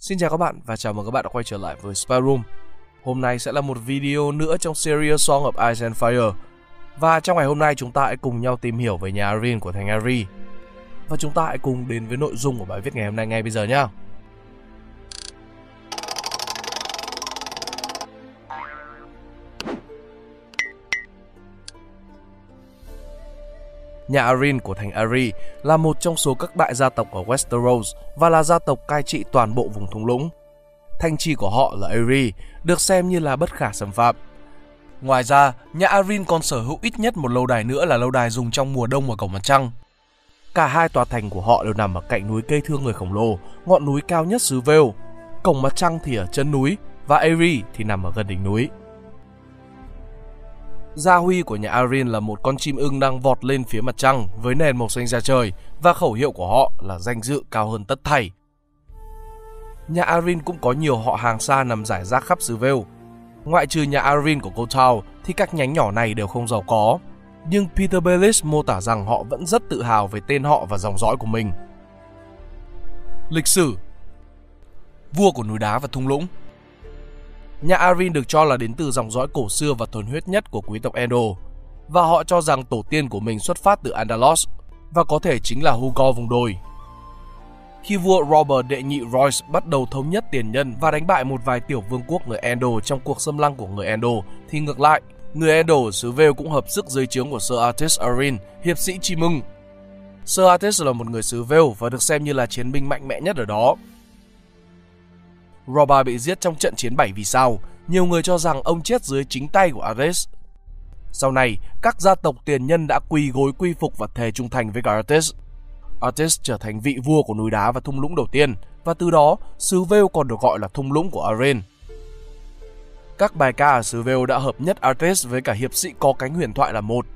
Xin chào các bạn và chào mừng các bạn đã quay trở lại với Spy Room. Hôm nay sẽ là một video nữa trong series Song of Ice and Fire. Và trong ngày hôm nay chúng ta hãy cùng nhau tìm hiểu về nhà Arin của thành Ari. Và chúng ta hãy cùng đến với nội dung của bài viết ngày hôm nay ngay bây giờ nhé. Nhà Arin của thành Ari là một trong số các đại gia tộc ở Westeros và là gia tộc cai trị toàn bộ vùng thung lũng. Thanh trì của họ là Ari, được xem như là bất khả xâm phạm. Ngoài ra, nhà Arin còn sở hữu ít nhất một lâu đài nữa là lâu đài dùng trong mùa đông ở cổng mặt trăng. Cả hai tòa thành của họ đều nằm ở cạnh núi cây thương người khổng lồ, ngọn núi cao nhất xứ Vale. Cổng mặt trăng thì ở chân núi và Ari thì nằm ở gần đỉnh núi. Gia huy của nhà Arin là một con chim ưng đang vọt lên phía mặt trăng với nền màu xanh da trời và khẩu hiệu của họ là danh dự cao hơn tất thảy. Nhà Arin cũng có nhiều họ hàng xa nằm rải rác khắp xứ Vale. Ngoại trừ nhà Arin của Kotal thì các nhánh nhỏ này đều không giàu có. Nhưng Peter Bellis mô tả rằng họ vẫn rất tự hào về tên họ và dòng dõi của mình. Lịch sử Vua của núi đá và thung lũng Nhà Arin được cho là đến từ dòng dõi cổ xưa và thuần huyết nhất của quý tộc Endo, và họ cho rằng tổ tiên của mình xuất phát từ Andalos và có thể chính là Hugo vùng đồi. Khi vua Robert đệ nhị Royce bắt đầu thống nhất tiền nhân và đánh bại một vài tiểu vương quốc người Endo trong cuộc xâm lăng của người Endo, thì ngược lại, người Endo ở xứ Vale cũng hợp sức dưới trướng của Sir Artis Arin, hiệp sĩ Chi Mưng. Sir Artis là một người xứ Vale và được xem như là chiến binh mạnh mẽ nhất ở đó, Roba bị giết trong trận chiến 7 vì sao, nhiều người cho rằng ông chết dưới chính tay của Ares. Sau này, các gia tộc tiền nhân đã quỳ gối quy phục và thề trung thành với Artis. Artis trở thành vị vua của núi đá và thung lũng đầu tiên, và từ đó, xứ Vêu còn được gọi là thung lũng của Aren. Các bài ca ở xứ Vêu đã hợp nhất Artis với cả hiệp sĩ có cánh huyền thoại là một.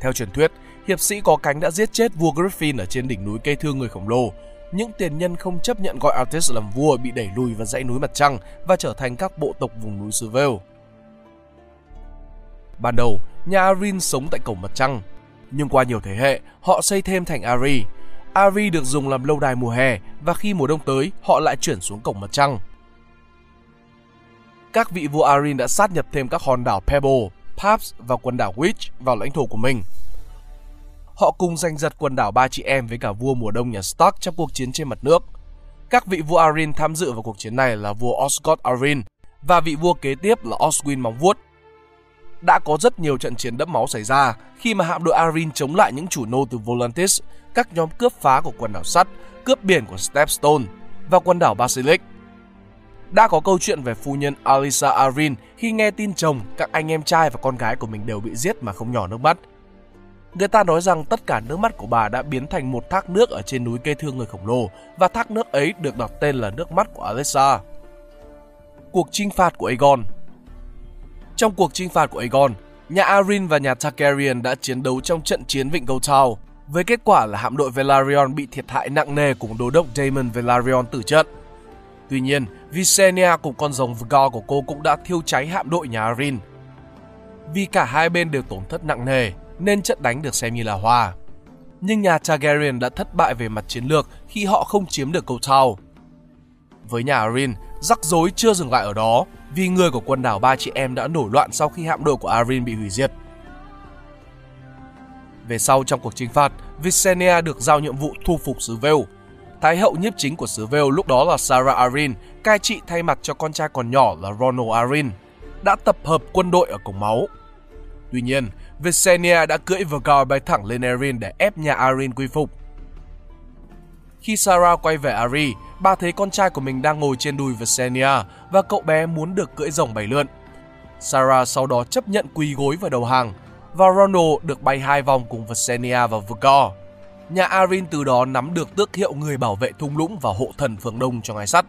Theo truyền thuyết, hiệp sĩ có cánh đã giết chết vua Griffin ở trên đỉnh núi cây thương người khổng lồ những tiền nhân không chấp nhận gọi Artis làm vua bị đẩy lùi vào dãy núi mặt trăng và trở thành các bộ tộc vùng núi xứ Vale. Ban đầu, nhà Arin sống tại cổng mặt trăng, nhưng qua nhiều thế hệ, họ xây thêm thành Ari. Ari được dùng làm lâu đài mùa hè và khi mùa đông tới, họ lại chuyển xuống cổng mặt trăng. Các vị vua Arin đã sát nhập thêm các hòn đảo Pebble, Paps và quần đảo Witch vào lãnh thổ của mình – họ cùng giành giật quần đảo ba chị em với cả vua mùa đông nhà Stark trong cuộc chiến trên mặt nước. Các vị vua Arryn tham dự vào cuộc chiến này là vua Osgood Arryn và vị vua kế tiếp là Oswin Móng Vuốt. Đã có rất nhiều trận chiến đẫm máu xảy ra khi mà hạm đội Arryn chống lại những chủ nô từ Volantis, các nhóm cướp phá của quần đảo sắt, cướp biển của Stepstone và quần đảo Basilic. Đã có câu chuyện về phu nhân Alisa Arryn khi nghe tin chồng, các anh em trai và con gái của mình đều bị giết mà không nhỏ nước mắt Người ta nói rằng tất cả nước mắt của bà đã biến thành một thác nước ở trên núi cây thương người khổng lồ và thác nước ấy được đặt tên là nước mắt của Alexa. Cuộc chinh phạt của Aegon Trong cuộc chinh phạt của Aegon, nhà Arryn và nhà Targaryen đã chiến đấu trong trận chiến Vịnh Goldtown, với kết quả là hạm đội Velaryon bị thiệt hại nặng nề cùng đô đốc Daemon Velaryon tử trận. Tuy nhiên, Visenya cùng con rồng Vgar của cô cũng đã thiêu cháy hạm đội nhà Arryn. Vì cả hai bên đều tổn thất nặng nề, nên trận đánh được xem như là hòa. Nhưng nhà Targaryen đã thất bại về mặt chiến lược khi họ không chiếm được cầu Tau. Với nhà Arryn, rắc rối chưa dừng lại ở đó vì người của quần đảo ba chị em đã nổi loạn sau khi hạm đội của Arryn bị hủy diệt. Về sau trong cuộc chinh phạt, Visenya được giao nhiệm vụ thu phục xứ Vale. Thái hậu nhiếp chính của xứ Vale lúc đó là Sarah Arryn, cai trị thay mặt cho con trai còn nhỏ là Ronald Arryn, đã tập hợp quân đội ở cổng máu. Tuy nhiên, Visenya đã cưỡi Vhagar bay thẳng lên Erin để ép nhà Arin quy phục. Khi Sarah quay về Ari, bà thấy con trai của mình đang ngồi trên đùi Visenya và cậu bé muốn được cưỡi rồng bảy lượn. Sarah sau đó chấp nhận quỳ gối và đầu hàng và Ronald được bay hai vòng cùng Visenya và Vhagar. Nhà Arin từ đó nắm được tước hiệu người bảo vệ thung lũng và hộ thần phương Đông cho ngài sắt.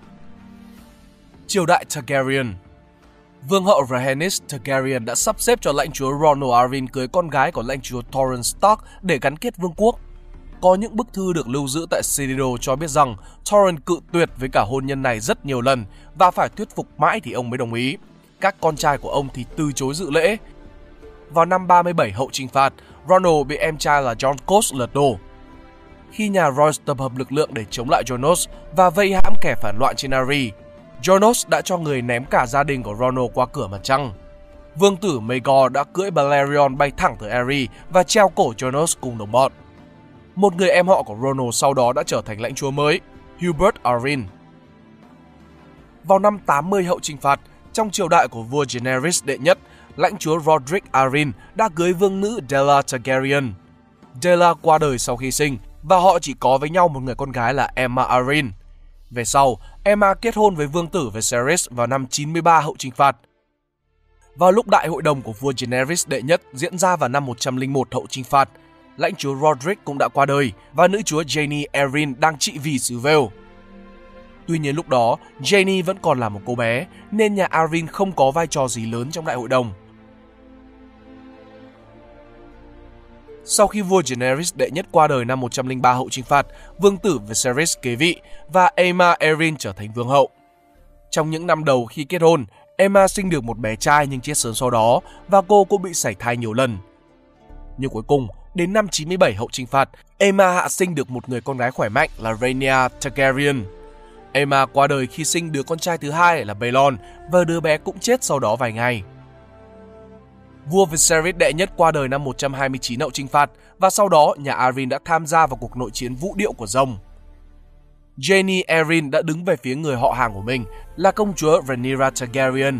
Triều đại Targaryen Vương hậu Rhaenys Targaryen đã sắp xếp cho lãnh chúa Ronald Arryn cưới con gái của lãnh chúa Torrhen Stark để gắn kết vương quốc. Có những bức thư được lưu giữ tại Citadel cho biết rằng Torrhen cự tuyệt với cả hôn nhân này rất nhiều lần và phải thuyết phục mãi thì ông mới đồng ý. Các con trai của ông thì từ chối dự lễ. Vào năm 37 hậu trinh phạt, Ronald bị em trai là John Cos lật đổ. khi nhà Royce tập hợp lực lượng để chống lại Jonos và vây hãm kẻ phản loạn trên Arryn, Jonas đã cho người ném cả gia đình của Ronald qua cửa mặt trăng. Vương tử Magor đã cưỡi Balerion bay thẳng tới Eri và treo cổ Jonas cùng đồng bọn. Một người em họ của Ronald sau đó đã trở thành lãnh chúa mới, Hubert Arryn. Vào năm 80 hậu trinh phạt, trong triều đại của vua Daenerys đệ nhất, lãnh chúa Roderick Arryn đã cưới vương nữ Della Targaryen. Della qua đời sau khi sinh và họ chỉ có với nhau một người con gái là Emma Arryn. Về sau, Emma kết hôn với vương tử Viserys vào năm 93 hậu trinh phạt. Vào lúc đại hội đồng của vua Daenerys đệ nhất diễn ra vào năm 101 hậu trinh phạt, lãnh chúa Roderick cũng đã qua đời và nữ chúa Jaime Erin đang trị vì xứ Vale. Tuy nhiên lúc đó, Jenny vẫn còn là một cô bé, nên nhà Arryn không có vai trò gì lớn trong đại hội đồng. Sau khi vua Daenerys đệ nhất qua đời năm 103 hậu trinh phạt, vương tử Viserys kế vị và Emma Arryn trở thành vương hậu. Trong những năm đầu khi kết hôn, Emma sinh được một bé trai nhưng chết sớm sau đó và cô cũng bị sảy thai nhiều lần. Nhưng cuối cùng, đến năm 97 hậu trinh phạt, Emma hạ sinh được một người con gái khỏe mạnh là Rhaenyra Targaryen. Emma qua đời khi sinh đứa con trai thứ hai là Balon và đứa bé cũng chết sau đó vài ngày. Vua Viserys đệ nhất qua đời năm 129 hậu trinh phạt và sau đó nhà Arryn đã tham gia vào cuộc nội chiến vũ điệu của rồng. Jaime Arryn đã đứng về phía người họ hàng của mình là công chúa Rhaenyra Targaryen.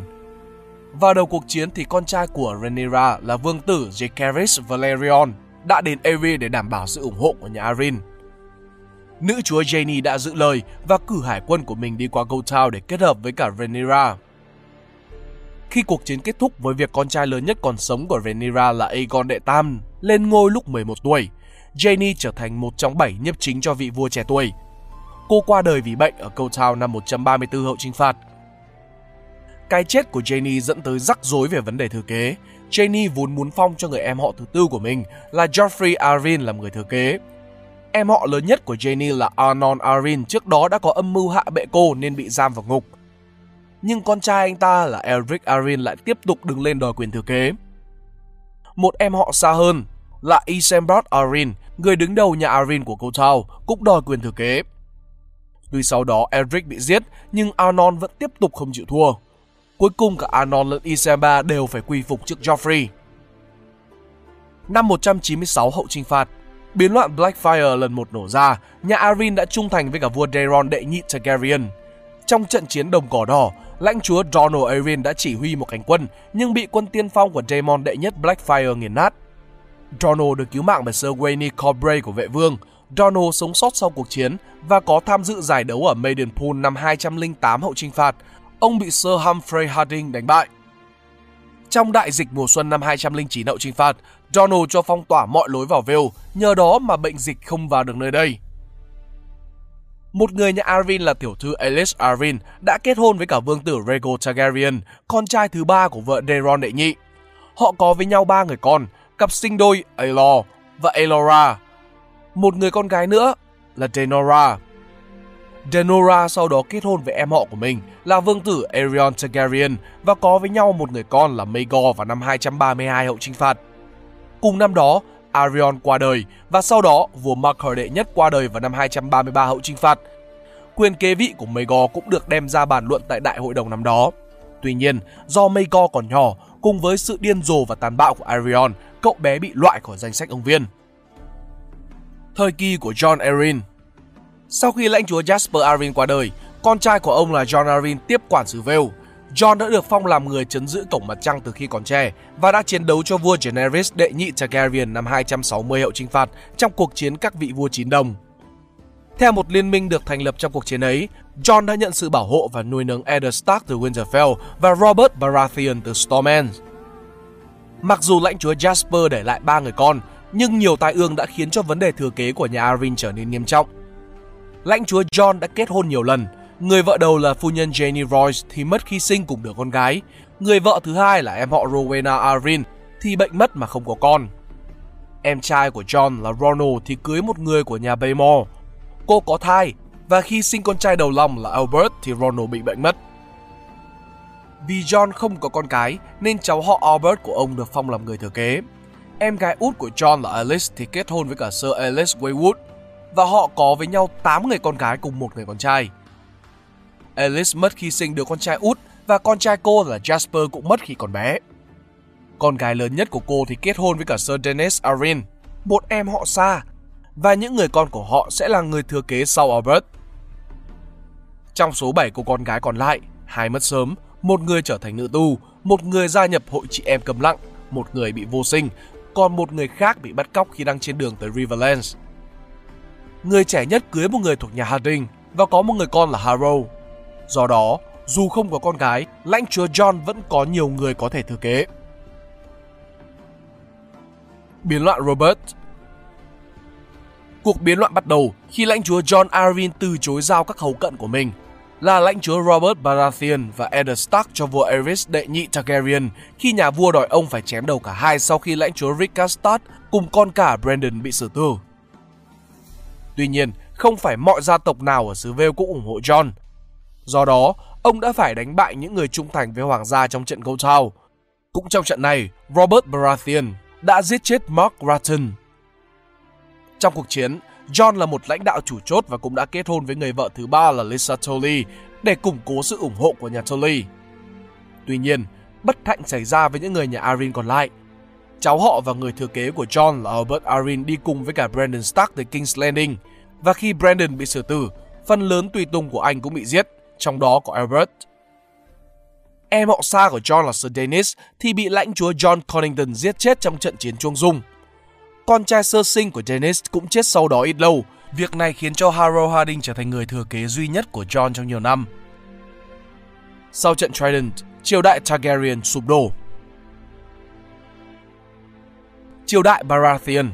Vào đầu cuộc chiến thì con trai của Rhaenyra là vương tử Jaehaerys Valerion đã đến Aerys để đảm bảo sự ủng hộ của nhà Arryn. Nữ chúa Jaime đã giữ lời và cử hải quân của mình đi qua Goldtown để kết hợp với cả Rhaenyra. Khi cuộc chiến kết thúc với việc con trai lớn nhất còn sống của Rhaenyra là Aegon đệ tam lên ngôi lúc 11 tuổi, Jaime trở thành một trong bảy nhiếp chính cho vị vua trẻ tuổi. Cô qua đời vì bệnh ở Goldtown năm 134 hậu chinh phạt. Cái chết của Jaime dẫn tới rắc rối về vấn đề thừa kế. Jaime vốn muốn phong cho người em họ thứ tư của mình là Joffrey Arryn làm người thừa kế. Em họ lớn nhất của Jaime là Arnon Arryn trước đó đã có âm mưu hạ bệ cô nên bị giam vào ngục nhưng con trai anh ta là Eric Arryn lại tiếp tục đứng lên đòi quyền thừa kế. Một em họ xa hơn là Isambard Arryn, người đứng đầu nhà Arryn của Kotal, cũng đòi quyền thừa kế. Tuy sau đó Eric bị giết, nhưng Arnon vẫn tiếp tục không chịu thua. Cuối cùng cả Arnon lẫn Isambard đều phải quy phục trước Joffrey. Năm 196 hậu trinh phạt, biến loạn Blackfire lần một nổ ra, nhà Arryn đã trung thành với cả vua Daeron đệ nhị Targaryen. Trong trận chiến đồng cỏ đỏ, lãnh chúa Donald Arryn đã chỉ huy một cánh quân nhưng bị quân tiên phong của Daemon đệ nhất Blackfire nghiền nát. Donald được cứu mạng bởi Sir Wayne Corbray của vệ vương. Donald sống sót sau cuộc chiến và có tham dự giải đấu ở Maidenpool năm 208 hậu trinh phạt. Ông bị Sir Humphrey Harding đánh bại. Trong đại dịch mùa xuân năm 209 hậu trinh phạt, Donald cho phong tỏa mọi lối vào Vale, nhờ đó mà bệnh dịch không vào được nơi đây. Một người nhà Arvin là tiểu thư Alice Arvin đã kết hôn với cả vương tử Rhaegal Targaryen, con trai thứ ba của vợ Daeron đệ nhị. Họ có với nhau ba người con, cặp sinh đôi Aelor và Aelora. Một người con gái nữa là Daenora. Daenora sau đó kết hôn với em họ của mình là vương tử Aerion Targaryen và có với nhau một người con là Maegor vào năm 232 hậu trinh phạt. Cùng năm đó, Arion qua đời và sau đó vua Marker đệ nhất qua đời vào năm 233 hậu trinh phạt. Quyền kế vị của Maegor cũng được đem ra bàn luận tại đại hội đồng năm đó. Tuy nhiên, do Maegor còn nhỏ, cùng với sự điên rồ và tàn bạo của Arion, cậu bé bị loại khỏi danh sách ông viên. Thời kỳ của John Arryn Sau khi lãnh chúa Jasper Arryn qua đời, con trai của ông là John Arryn tiếp quản xứ Vale. John đã được phong làm người chấn giữ cổng mặt trăng từ khi còn trẻ và đã chiến đấu cho vua Daenerys đệ nhị Targaryen năm 260 hậu chinh phạt trong cuộc chiến các vị vua chín đồng. Theo một liên minh được thành lập trong cuộc chiến ấy, John đã nhận sự bảo hộ và nuôi nấng Eddard Stark từ Winterfell và Robert Baratheon từ Stormend. Mặc dù lãnh chúa Jasper để lại ba người con, nhưng nhiều tai ương đã khiến cho vấn đề thừa kế của nhà Arryn trở nên nghiêm trọng. Lãnh chúa John đã kết hôn nhiều lần, Người vợ đầu là phu nhân Jenny Royce thì mất khi sinh cùng đứa con gái. Người vợ thứ hai là em họ Rowena Arin thì bệnh mất mà không có con. Em trai của John là Ronald thì cưới một người của nhà Baymore. Cô có thai và khi sinh con trai đầu lòng là Albert thì Ronald bị bệnh mất. Vì John không có con cái nên cháu họ Albert của ông được phong làm người thừa kế. Em gái út của John là Alice thì kết hôn với cả Sir Alice Waywood. và họ có với nhau 8 người con gái cùng một người con trai. Alice mất khi sinh đứa con trai út và con trai cô là Jasper cũng mất khi còn bé. Con gái lớn nhất của cô thì kết hôn với cả Sir Dennis Arin, một em họ xa, và những người con của họ sẽ là người thừa kế sau Albert. Trong số 7 cô con gái còn lại, hai mất sớm, một người trở thành nữ tu, một người gia nhập hội chị em cầm lặng, một người bị vô sinh, còn một người khác bị bắt cóc khi đang trên đường tới Riverlands. Người trẻ nhất cưới một người thuộc nhà Harding và có một người con là Harrow. Do đó, dù không có con gái, lãnh chúa John vẫn có nhiều người có thể thừa kế. Biến loạn Robert Cuộc biến loạn bắt đầu khi lãnh chúa John Arryn từ chối giao các hầu cận của mình là lãnh chúa Robert Baratheon và Eddard Stark cho vua Aerys đệ nhị Targaryen khi nhà vua đòi ông phải chém đầu cả hai sau khi lãnh chúa Rickard Stark cùng con cả Brandon bị xử tử. Tuy nhiên, không phải mọi gia tộc nào ở xứ Vale cũng ủng hộ John. Do đó, ông đã phải đánh bại những người trung thành với hoàng gia trong trận Gold Town. Cũng trong trận này, Robert Baratheon đã giết chết Mark Ratton. Trong cuộc chiến, John là một lãnh đạo chủ chốt và cũng đã kết hôn với người vợ thứ ba là Lisa Tully để củng cố sự ủng hộ của nhà Tully. Tuy nhiên, bất hạnh xảy ra với những người nhà Arryn còn lại. Cháu họ và người thừa kế của John là Albert Arryn đi cùng với cả Brandon Stark tới King's Landing và khi Brandon bị xử tử, phần lớn tùy tùng của anh cũng bị giết, trong đó có Albert. Em họ xa của John là Sir Dennis thì bị lãnh chúa John Connington giết chết trong trận chiến chuông dung. Con trai sơ sinh của Dennis cũng chết sau đó ít lâu. Việc này khiến cho Harrow Harding trở thành người thừa kế duy nhất của John trong nhiều năm. Sau trận Trident, triều đại Targaryen sụp đổ. Triều đại Baratheon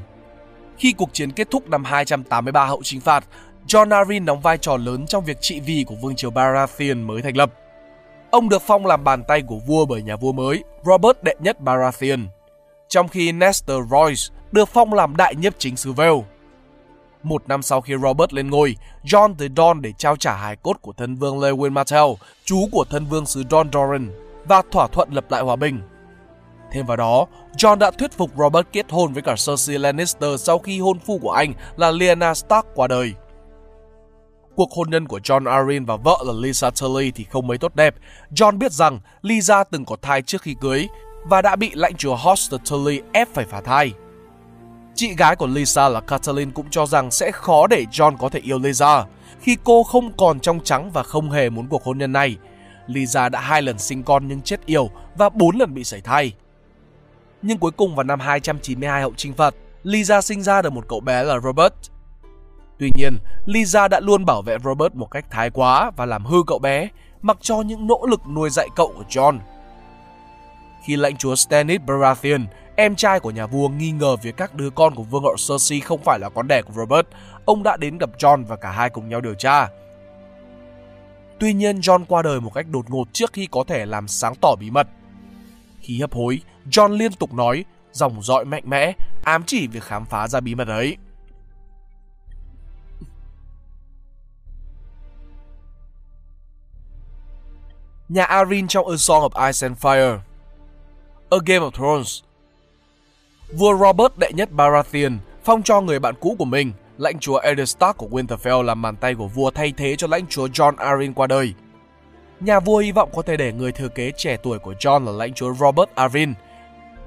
Khi cuộc chiến kết thúc năm 283 hậu chính phạt, John Arryn đóng vai trò lớn trong việc trị vì của vương triều Baratheon mới thành lập. Ông được phong làm bàn tay của vua bởi nhà vua mới, Robert đệ nhất Baratheon, trong khi Nestor Royce được phong làm đại nhiếp chính xứ Vale. Một năm sau khi Robert lên ngôi, John tới Don để trao trả hài cốt của thân vương Lewin Martell, chú của thân vương xứ Don Doran, và thỏa thuận lập lại hòa bình. Thêm vào đó, John đã thuyết phục Robert kết hôn với cả Cersei Lannister sau khi hôn phu của anh là Lyanna Stark qua đời. Cuộc hôn nhân của John Arryn và vợ là Lisa Tully thì không mấy tốt đẹp. John biết rằng Lisa từng có thai trước khi cưới và đã bị lãnh chúa Hoster Tully ép phải phá thai. Chị gái của Lisa là Kathleen cũng cho rằng sẽ khó để John có thể yêu Lisa khi cô không còn trong trắng và không hề muốn cuộc hôn nhân này. Lisa đã hai lần sinh con nhưng chết yểu và bốn lần bị sảy thai. Nhưng cuối cùng vào năm 292 hậu trinh phạt, Lisa sinh ra được một cậu bé là Robert. Tuy nhiên, Lisa đã luôn bảo vệ Robert một cách thái quá và làm hư cậu bé, mặc cho những nỗ lực nuôi dạy cậu của John. Khi lãnh chúa Stannis Baratheon Em trai của nhà vua nghi ngờ việc các đứa con của vương hậu Cersei không phải là con đẻ của Robert. Ông đã đến gặp John và cả hai cùng nhau điều tra. Tuy nhiên John qua đời một cách đột ngột trước khi có thể làm sáng tỏ bí mật. Khi hấp hối, John liên tục nói, dòng dõi mạnh mẽ, ám chỉ việc khám phá ra bí mật ấy. Nhà Arin trong A Song of Ice and Fire A Game of Thrones Vua Robert đệ nhất Baratheon phong cho người bạn cũ của mình, lãnh chúa Eddard Stark của Winterfell làm bàn tay của vua thay thế cho lãnh chúa John Arryn qua đời. Nhà vua hy vọng có thể để người thừa kế trẻ tuổi của John là lãnh chúa Robert Arryn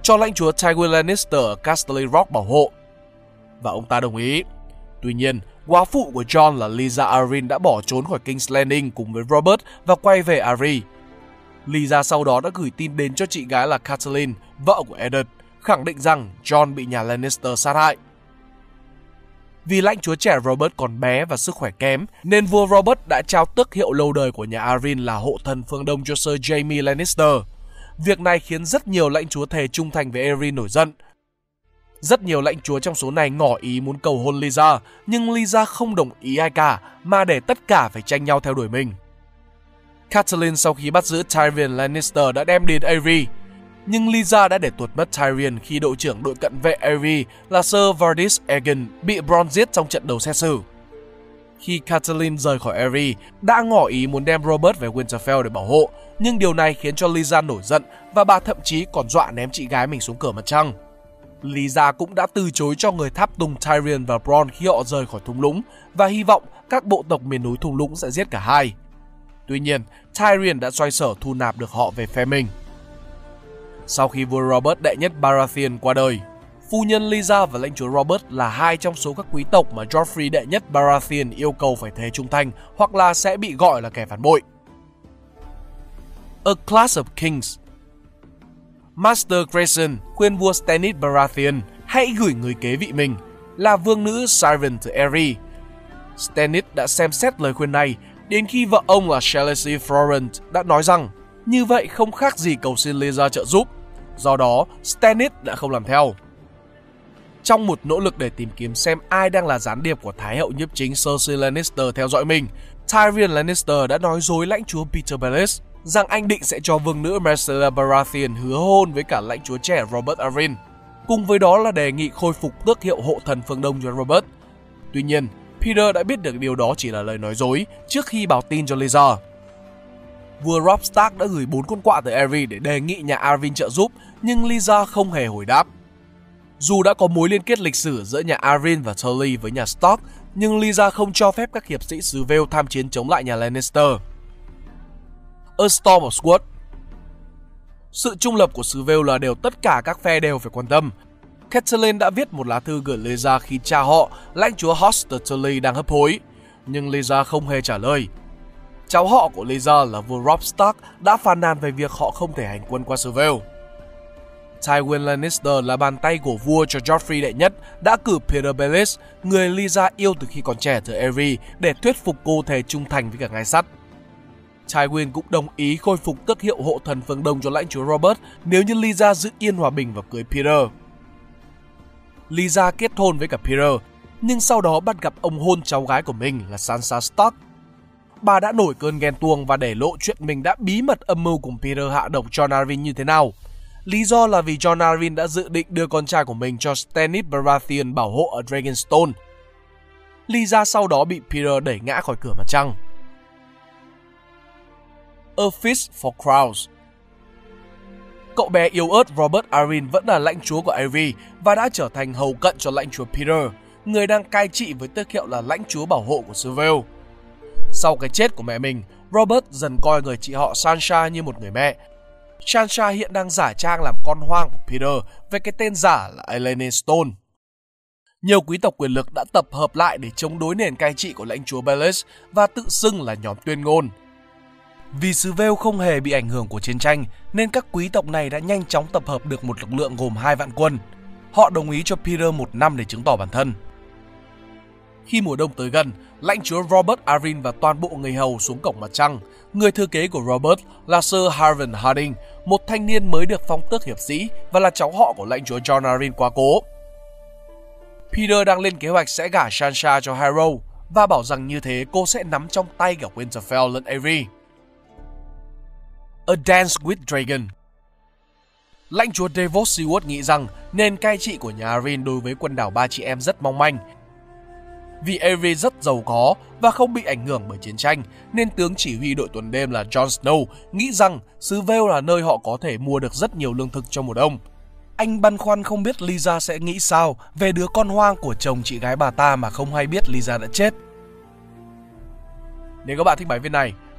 cho lãnh chúa Tywin Lannister ở Casterly Rock bảo hộ. Và ông ta đồng ý. Tuy nhiên, quá phụ của John là Lisa Arryn đã bỏ trốn khỏi King's Landing cùng với Robert và quay về Arryn. Lisa sau đó đã gửi tin đến cho chị gái là Catelyn, vợ của Eddard, khẳng định rằng John bị nhà Lannister sát hại. Vì lãnh chúa trẻ Robert còn bé và sức khỏe kém, nên vua Robert đã trao tước hiệu lâu đời của nhà Arryn là hộ thần phương Đông cho Sir Jaime Lannister. Việc này khiến rất nhiều lãnh chúa thề trung thành với Arryn nổi giận. Rất nhiều lãnh chúa trong số này ngỏ ý muốn cầu hôn Lisa, nhưng Lisa không đồng ý ai cả, mà để tất cả phải tranh nhau theo đuổi mình. Catelyn sau khi bắt giữ Tyrion Lannister đã đem đến Aerie, nhưng Lisa đã để tuột mất Tyrion khi đội trưởng đội cận vệ Aerie là Sir Vardis Egan bị Bronn giết trong trận đầu xét xử. Khi Catelyn rời khỏi Aerie, đã ngỏ ý muốn đem Robert về Winterfell để bảo hộ, nhưng điều này khiến cho Lisa nổi giận và bà thậm chí còn dọa ném chị gái mình xuống cửa mặt trăng. Lisa cũng đã từ chối cho người tháp tùng Tyrion và Bronn khi họ rời khỏi thung lũng và hy vọng các bộ tộc miền núi thung lũng sẽ giết cả hai. Tuy nhiên, Tyrion đã xoay sở thu nạp được họ về phe mình. Sau khi vua Robert đệ nhất Baratheon qua đời, phu nhân Lisa và lãnh chúa Robert là hai trong số các quý tộc mà Joffrey đệ nhất Baratheon yêu cầu phải thề trung thành hoặc là sẽ bị gọi là kẻ phản bội. A Class of Kings Master Grayson khuyên vua Stannis Baratheon hãy gửi người kế vị mình là vương nữ Siren the Aerie. Stannis đã xem xét lời khuyên này đến khi vợ ông là Shalacy Florent đã nói rằng như vậy không khác gì cầu xin Lysa trợ giúp. Do đó, Stannis đã không làm theo. Trong một nỗ lực để tìm kiếm xem ai đang là gián điệp của Thái hậu nhiếp chính Cersei Lannister theo dõi mình, Tyrion Lannister đã nói dối lãnh chúa Peter Baelish rằng anh định sẽ cho vương nữ Marcella Baratheon hứa hôn với cả lãnh chúa trẻ Robert Arryn. Cùng với đó là đề nghị khôi phục tước hiệu hộ thần phương Đông cho Robert. Tuy nhiên, Peter đã biết được điều đó chỉ là lời nói dối trước khi báo tin cho Lisa. Vua Robb Stark đã gửi bốn con quạ tới Arryn để đề nghị nhà Arryn trợ giúp, nhưng Lisa không hề hồi đáp. Dù đã có mối liên kết lịch sử giữa nhà Arryn và Tully với nhà Stark, nhưng Lisa không cho phép các hiệp sĩ xứ Vale tham chiến chống lại nhà Lannister. A Storm of Swords Sự trung lập của xứ Vale là điều tất cả các phe đều phải quan tâm. Catelyn đã viết một lá thư gửi Lisa khi cha họ, lãnh chúa Hoster Tully đang hấp hối, nhưng Lisa không hề trả lời. Cháu họ của Lisa là vua Robb Stark đã phàn nàn về việc họ không thể hành quân qua xứ Vale. Tywin Lannister là bàn tay của vua cho Joffrey đệ nhất đã cử Peter Baelish, người Lisa yêu từ khi còn trẻ từ Aerie, để thuyết phục cô thề trung thành với cả ngai sắt. Tywin cũng đồng ý khôi phục tước hiệu hộ thần phương Đông cho lãnh chúa Robert nếu như Lisa giữ yên hòa bình và cưới Peter. Lisa kết hôn với cả Peter, nhưng sau đó bắt gặp ông hôn cháu gái của mình là Sansa Stark. Bà đã nổi cơn ghen tuông và để lộ chuyện mình đã bí mật âm mưu cùng Peter hạ độc John Arryn như thế nào. Lý do là vì John Arryn đã dự định đưa con trai của mình cho Stannis Baratheon bảo hộ ở Dragonstone. Lisa sau đó bị Peter đẩy ngã khỏi cửa mặt trăng. A Fist for Crowns Cậu bé yếu ớt Robert Arryn vẫn là lãnh chúa của Ivy và đã trở thành hầu cận cho lãnh chúa Peter, người đang cai trị với tước hiệu là lãnh chúa bảo hộ của xứ Sau cái chết của mẹ mình, Robert dần coi người chị họ Sansa như một người mẹ. Sansa hiện đang giả trang làm con hoang của Peter với cái tên giả là Elaine Stone. Nhiều quý tộc quyền lực đã tập hợp lại để chống đối nền cai trị của lãnh chúa Baelish và tự xưng là nhóm tuyên ngôn. Vì xứ Vêu không hề bị ảnh hưởng của chiến tranh, nên các quý tộc này đã nhanh chóng tập hợp được một lực lượng gồm hai vạn quân. Họ đồng ý cho Peter một năm để chứng tỏ bản thân. Khi mùa đông tới gần, lãnh chúa Robert Arryn và toàn bộ người hầu xuống cổng mặt trăng. Người thư kế của Robert là Sir Harvin Harding, một thanh niên mới được phong tước hiệp sĩ và là cháu họ của lãnh chúa John Arryn quá cố. Peter đang lên kế hoạch sẽ gả Sansa cho Harrow và bảo rằng như thế cô sẽ nắm trong tay cả Winterfell lẫn Aerie. A Dance with Dragon Lãnh chúa Davos Seward nghĩ rằng nền cai trị của nhà Arryn đối với quần đảo ba chị em rất mong manh vì Aerie rất giàu có và không bị ảnh hưởng bởi chiến tranh, nên tướng chỉ huy đội tuần đêm là Jon Snow nghĩ rằng xứ Vale là nơi họ có thể mua được rất nhiều lương thực cho mùa đông. Anh băn khoăn không biết Lisa sẽ nghĩ sao về đứa con hoang của chồng chị gái bà ta mà không hay biết Lisa đã chết. Nếu các bạn thích bài viết này,